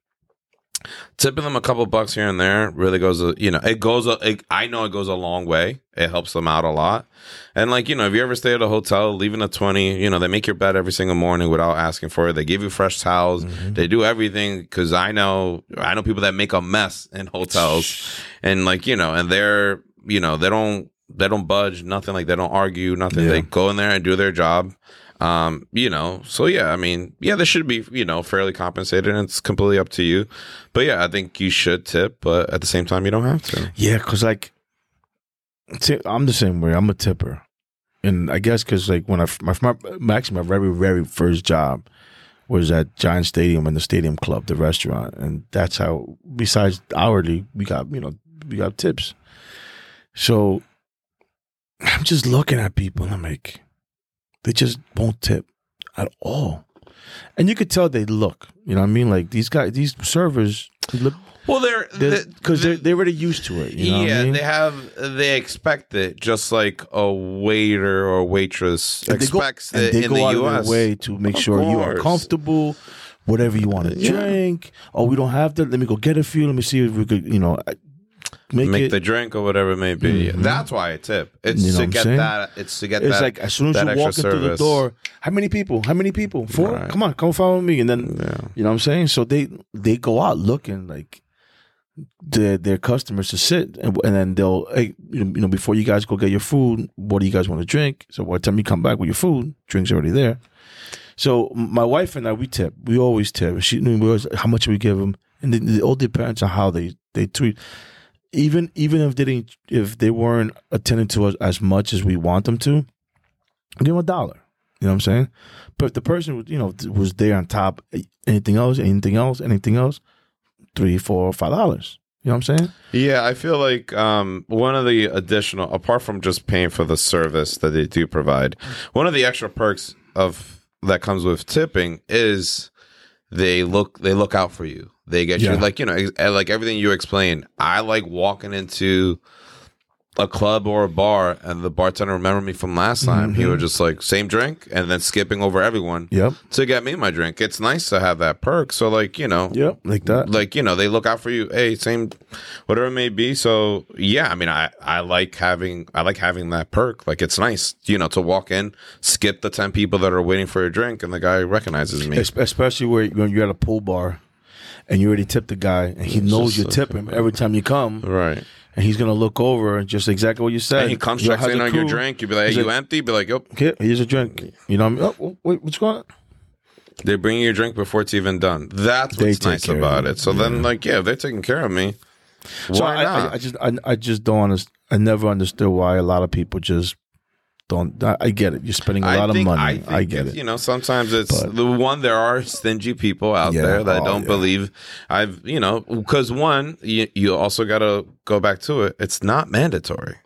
tipping them a couple bucks here and there really goes. A, you know, it goes. A, it, I know it goes a long way. It helps them out a lot. And like you know, if you ever stay at a hotel, leaving a twenty, you know, they make your bed every single morning without asking for it. They give you fresh towels. They do everything because I know I know people that make a mess in hotels, and like you know, and they're you know they don't they don't budge, nothing like they don't argue, nothing. Yeah. They go in there and do their job. Um, you know, so yeah, I mean, yeah, they should be, you know, fairly compensated and it's completely up to you. But yeah, I think you should tip, but at the same time you don't have to. Yeah, because like, I'm the same way. I'm a tipper, and I guess because like when I my, my actually my very very first job was at Giant Stadium and the Stadium Club, the restaurant, and that's how. Besides hourly, we got you know we got tips. So I'm just looking at people and I'm like, they just won't tip at all, and you could tell they look. You know what I mean? Like these guys, these servers. Look, Well, they're because they're, they're already used to it. You know what I yeah, mean? they have they expect it just like a waiter or waitress And they go- expects and it they in go the out US. of their way to make Of sure you are comfortable, whatever you want to Yeah. drink. Oh, we don't have that. Let me go get it for you. Let me see if we could, you know, make, Make it. the drink or whatever it may be. Mhm. That's why I tip. It's You know to get saying? that. It's to get it's that. like as soon as that you walk into the door, how many people? How many people? Four. Right. Come on, come follow me. And then yeah. you know what I'm saying. So they they go out looking like their their customers to sit, and, and then they'll hey you know, before you guys go get your food, what do you guys want to drink? So by the time you come back with your food, drinks already there. So my wife and I we tip. We always tip. She knew we always, how much we give them, and it, it all depends on how they they treat. Even even if they didn't, if they weren't attending to us as much as we want them to, give them a dollar. You know what I'm saying? But if the person was, you know was there on top, anything else, anything else, anything else, three, four, five dollars. You know what I'm saying? Yeah, I feel like um, one of the additional, apart from just paying for the service that they do provide, one of the extra perks of that comes with tipping is they look they look out for you. They get Yeah. you like you know like everything you explained. I like walking into a club or a bar and the bartender remembered me from last time. He Mhm. was just like same drink and then skipping over everyone Yep. to get me my drink. It's nice to have that perk. So like you know Yep. Like that. like you know they look out for you hey same whatever it may be so yeah i mean i i like having i like having that perk like it's nice you know to walk in skip the 10 people that are waiting for a drink and the guy recognizes me especially where when you're at a pool bar and you already tipped the guy and he knows you like- tip him every time you come. Right. And he's gonna look over and just exactly what you said. and he comes checks in on your drink. You'd be like hey you empty? Be like yep Okay, here's a drink. You know what I mean? Oh, wait, what's going on? they bring you your drink before it's even done. That's what's nice about it. so then like yeah they're taking care of me. Why So I, not? I, I just I, I just don't understand. I never understood why a lot of people just don't. I, I get it. You're spending a lot of think- money. I, think get it. You know, sometimes it's But- the one. There are stingy people out Yeah, there that oh, don't yeah. believe. I've you know because one, you, you also got to go back to it. It's not mandatory.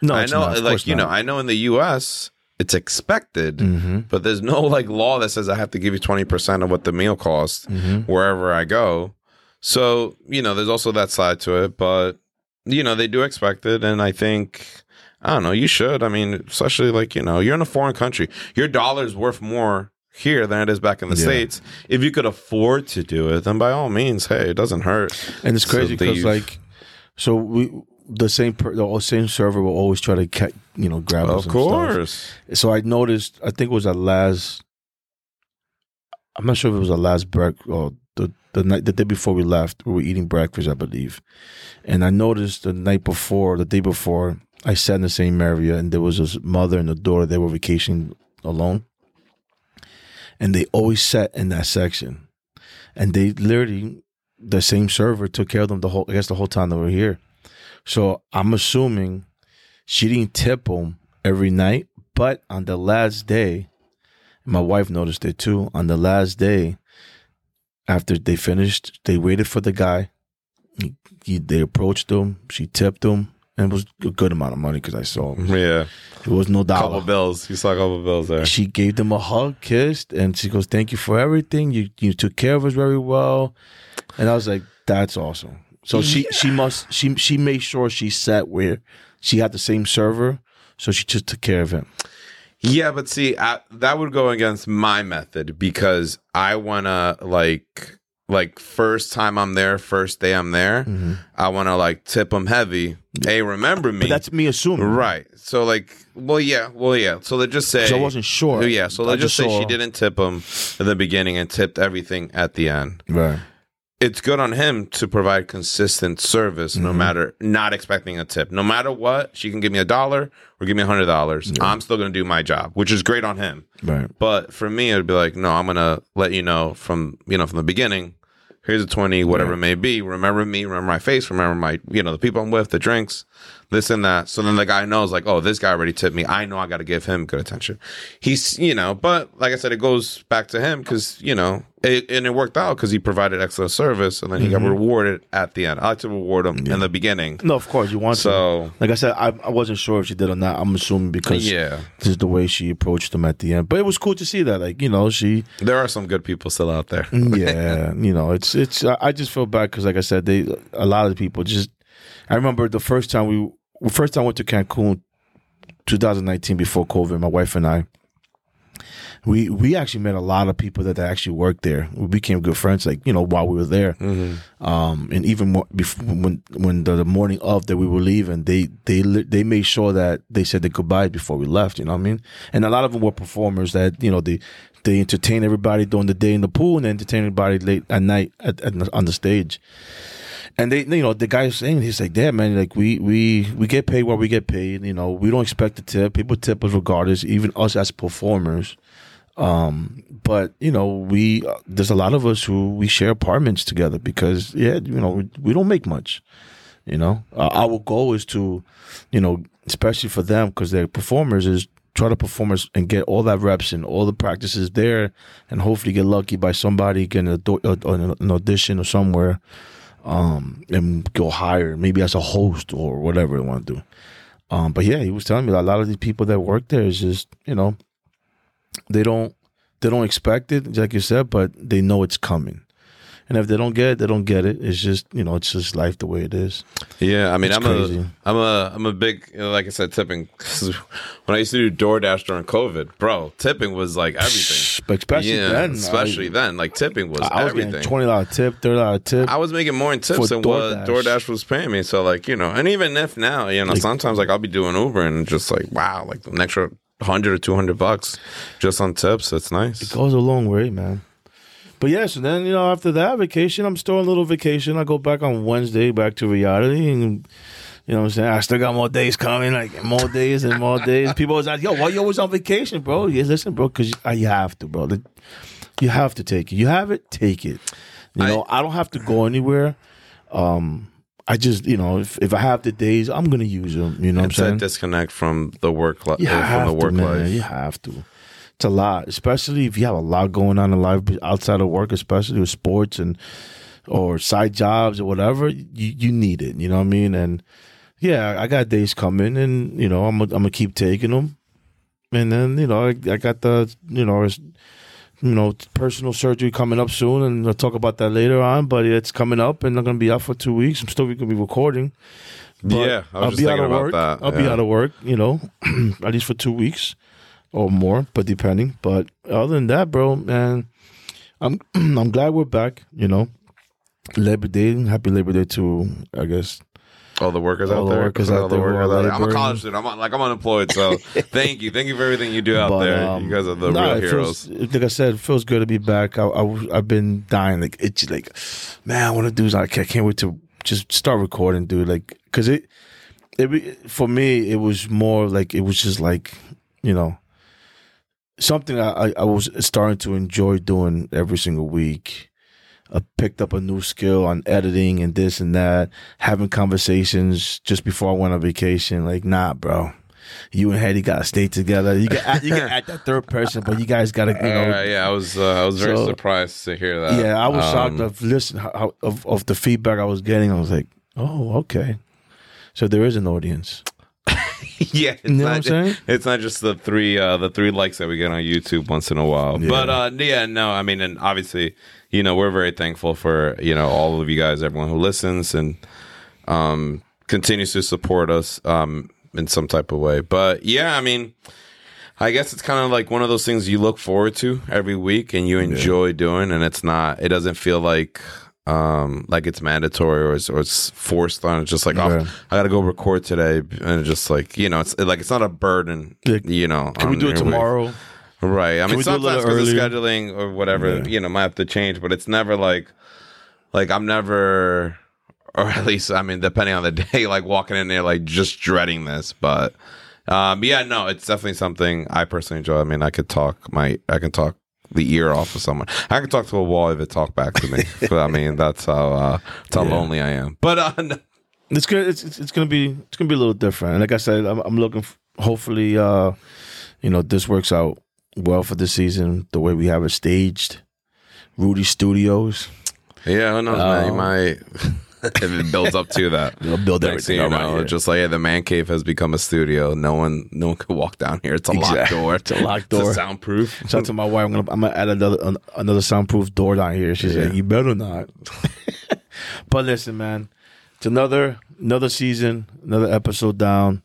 No, I know, not. Like you know. I know in the U.S. it's expected, Mm-hmm. but there's no like law that says I have to give you twenty percent of what the meal costs Mm-hmm. wherever I go. So, you know, there's also that side to it, but you know, they do expect it and I think I don't know, you should. I mean, especially like, you know, you're in a foreign country. Your dollar's worth more here than it is back in the Yeah. states. If you could afford to do it, then by all means, hey, it doesn't hurt. And it's crazy because like, so we the same per, the same server will always try to ca- you know grab us. Of and stuff. course. So I noticed. I think it was at last. I'm not sure if it was the last break or the the night the day before we left. We were eating breakfast, I believe, and I noticed the night before, the day before, I sat in the same area, and there was this mother and a daughter. They were vacationing alone, and they always sat in that section, and they literally the same server took care of them the whole. I guess the whole time they were here. So I'm assuming she didn't tip them every night, but on the last day, my wife noticed it too. On the last day, after they finished, they waited for the guy. He, he, they approached him. She tipped him, and it was a good amount of money because I saw him. Yeah. It was no Couple dollar. bills. You saw a couple bills there. She gave them a hug, kissed, and she goes, "Thank you for everything. You you took care of us very well." And I was like, "That's awesome." So she she must she she made sure she sat where she had the same server, so she just took care of him. Yeah, but see, I, that would go against my method because I want to like like first time I'm there, first day I'm there, mm-hmm. I want to like tip them heavy. Hey, remember me? But that's me assuming, right. So like, well, yeah, well, yeah. So let's just say I wasn't sure. Yeah, so let's just, just say she didn't tip them in the beginning and tipped everything at the end. Right. It's good on him to provide consistent service Mm-hmm. no matter not expecting a tip. No matter what she can give me a dollar or give me a hundred dollars i'm still going to do my job which is great on him. Right. but for me it'd be like no i'm going to let you know from you know from the beginning here's a 20 whatever it may be. Remember me remember my face remember my you know the people i'm with the drinks this and that. So then the guy knows like oh this guy already tipped me. I know i got to give him good attention. He's you know but like i said it goes back to him because you know it, and it worked out because he provided excellent service and then he got mm-hmm. rewarded at the end i like to reward him in the beginning No, of course you want to. so Like I said, I, I wasn't sure if she did or not. I'm assuming because yeah this is the way she approached them at the end. But it was cool to see that. Like you know, she there are some good people still out there mm, yeah, *laughs* you know, it's it's. I I just feel bad because, like I said, they a lot of people just. I remember the first time we, first time I went to Cancun, 2019, before COVID. My wife and I. We we actually met a lot of people that actually worked there. We became good friends, like you know, while we were there. Um, and even more before, when when the, the morning of that we were leaving, they they they made sure that they said their goodbyes before we left. You know what I mean? And a lot of them were performers that you know they they entertain everybody during the day in the pool and they entertain everybody late at night at, at on the stage. And they, you know, the guy was saying, he's like, "Damn, man, like we we we get paid what we get paid. You know, we don't expect a tip. People tip us regardless, even us as performers. Um, but you know, we uh, there's a lot of us who we share apartments together because yeah, you know, we, we don't make much. You know, uh, our goal is to, you know, especially for them because they're performers, is try to perform and get all that reps and all the practices there, and hopefully get lucky by somebody getting a, an audition or somewhere, um, and go higher, maybe as a host or whatever they want to do. Um, but yeah, he was telling me a lot of these people that work there is just you know, they don't they don't expect it, like you said, but they know it's coming. And if they don't get it, they don't get it. It's just you know, it's just life the way it is. Yeah, I mean, It's I'm crazy. a, I'm a, I'm a big, you know, like I said, tipping. *laughs* when I used to do DoorDash during COVID, bro, tipping was like everything. But especially yeah, then, especially I, then, like tipping was I was everything. getting twenty dollar tip, thirty dollar tip. I was making more in tips than what DoorDash. DoorDash was paying me. So like, you know, and even if now, you know, sometimes like I'll be doing Uber and just like, wow, like an extra hundred or two hundred bucks just on tips. That's nice. It goes a long way, man. But yeah, so then you know after that vacation, I'm still on a little vacation. I go back on Wednesday back to reality, and you know what I'm saying. I still got more days coming, like more days and more days. People always ask, "Yo, why you always on vacation, bro?" Yeah, listen, bro, because you have to, bro. You have to take it. You have it, take it. You know, I, don't have to go anywhere. Um, I just, you know, if, if I have the days, I'm gonna use them. You know what I'm It's that saying? disconnect from the work life, You from have the to, work man. life. You have to. It's a lot, especially if you have a lot going on in life outside of work, especially with sports and or side jobs or whatever. You you need it. You know what I mean? And yeah, I got days coming, and you know I'm gonna- I'm gonna keep taking them. And then you know I, I got the you know you know personal surgery coming up soon, and I'll talk about that later on. But it's coming up, and I'm gonna be out for two weeks. I'm still gonna be recording. But Yeah, I will be out of work. that, I'll be out of work, you know, *clears throat* at least for two weeks or more, but depending. But other than that, bro, man, I'm *clears throat* I'm glad we're back. You know, Labor Day, happy Labor Day to I guess. All the workers All out the there. workers out the there who workers out there. I'm a college student. I'm on, like I'm unemployed. So *laughs* thank you, thank you for everything you do out But, there. um, you guys are the nah, real heroes. Feels, like I said, it feels good to be back. I, I have been dying, like it's like, man, I want to do. I can't, I can't wait to just start recording, dude. Like, cause it, it for me, it was more like it was just like, you know, something I, I, was starting to enjoy doing every single week. I picked up a new skill on editing and this and that, having conversations just before I went on vacation. Like, nah, bro. You and Hedy gotta stay together. You can add, you can *laughs* add that third person, but you guys gotta, you know, Uh, yeah, I was uh, I was very So- surprised to hear that. yeah, I was Um, shocked of listen how, of of the feedback I was getting. I was like, oh, okay. So there is an audience. *laughs* yeah, it's You know not? It's not just the three uh, the three likes that we get on YouTube once in a while. Yeah. But uh, yeah, no, I mean, and obviously, you know, we're very thankful for you know all of you guys, everyone who listens and um, continues to support us um, in some type of way. But yeah, I mean. I guess it's kind of like one of those things you look forward to every week and you enjoy doing, and it's not. It doesn't feel like um like it's mandatory or it's, or it's forced on. It's just like, Yeah. oh, I got to go record today, and it's just like you know, it's like it's not a burden. Like, you know, Can we do it your week. tomorrow? Right. I mean, we do a sometimes little because of scheduling or whatever, Yeah. you know, might have to change, but it's never like, like I'm never, or *laughs* at least I mean, depending on the *laughs* day, like walking in there like just dreading this. But um, yeah, no, it's definitely something I personally enjoy. I mean, I could talk my, I can talk the ear off of someone. I can talk to a wall if it talk back to me. *laughs* but, I mean, that's how uh, that's how Yeah. lonely I am. But uh, no- It's gonna it's, it's, gonna be it's gonna be a little different. And like I said, I'm, I'm looking. f hopefully, uh, you know, this works out well for this season. The way we have it staged, Rudy Studios. yeah, who knows, man? You Um, might. *laughs* if it builds up to that, They'll build Next everything you around know, here. just like yeah, the man cave has become a studio. No one, no one could walk down here. It's a locked door. It's a locked *laughs* door. It's soundproof. Shout out to my wife. I'm gonna I'm gonna add another an, another soundproof door down here. She said, Yeah. "You better not." *laughs* but listen, man, it's another another season, another episode down.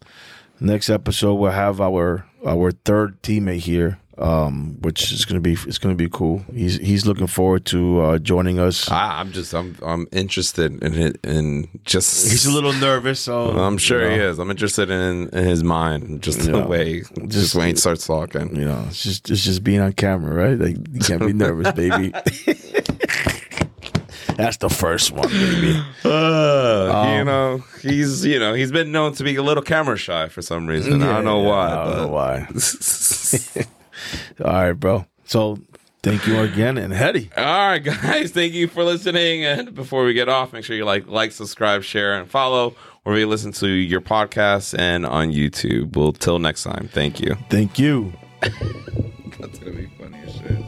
Next episode, we'll have our our third teammate here, um, which is gonna be it's gonna be cool. He's he's looking forward to uh, joining us. I, I'm just, I'm, I'm interested in it, in just. He's a little nervous, so I'm sure you he is. I'm interested in, in his mind, just the Yeah. way, just, when he starts talking. You know, it's just it's just being on camera, right? Like you can't be nervous, baby. *laughs* *laughs* That's the first one, baby. Uh, Um, you know, he's, you know, he's been known to be a little camera shy for some reason. I don't know Yeah, why. I don't know why. *laughs* All right, bro. So thank you again, and Hedy. All right, guys. Thank you for listening. And before we get off, make sure you like, like, subscribe, share, and follow wherever you listen to your podcasts and on YouTube. Well, till next time. Thank you. Thank you. *laughs* That's gonna be funny as shit.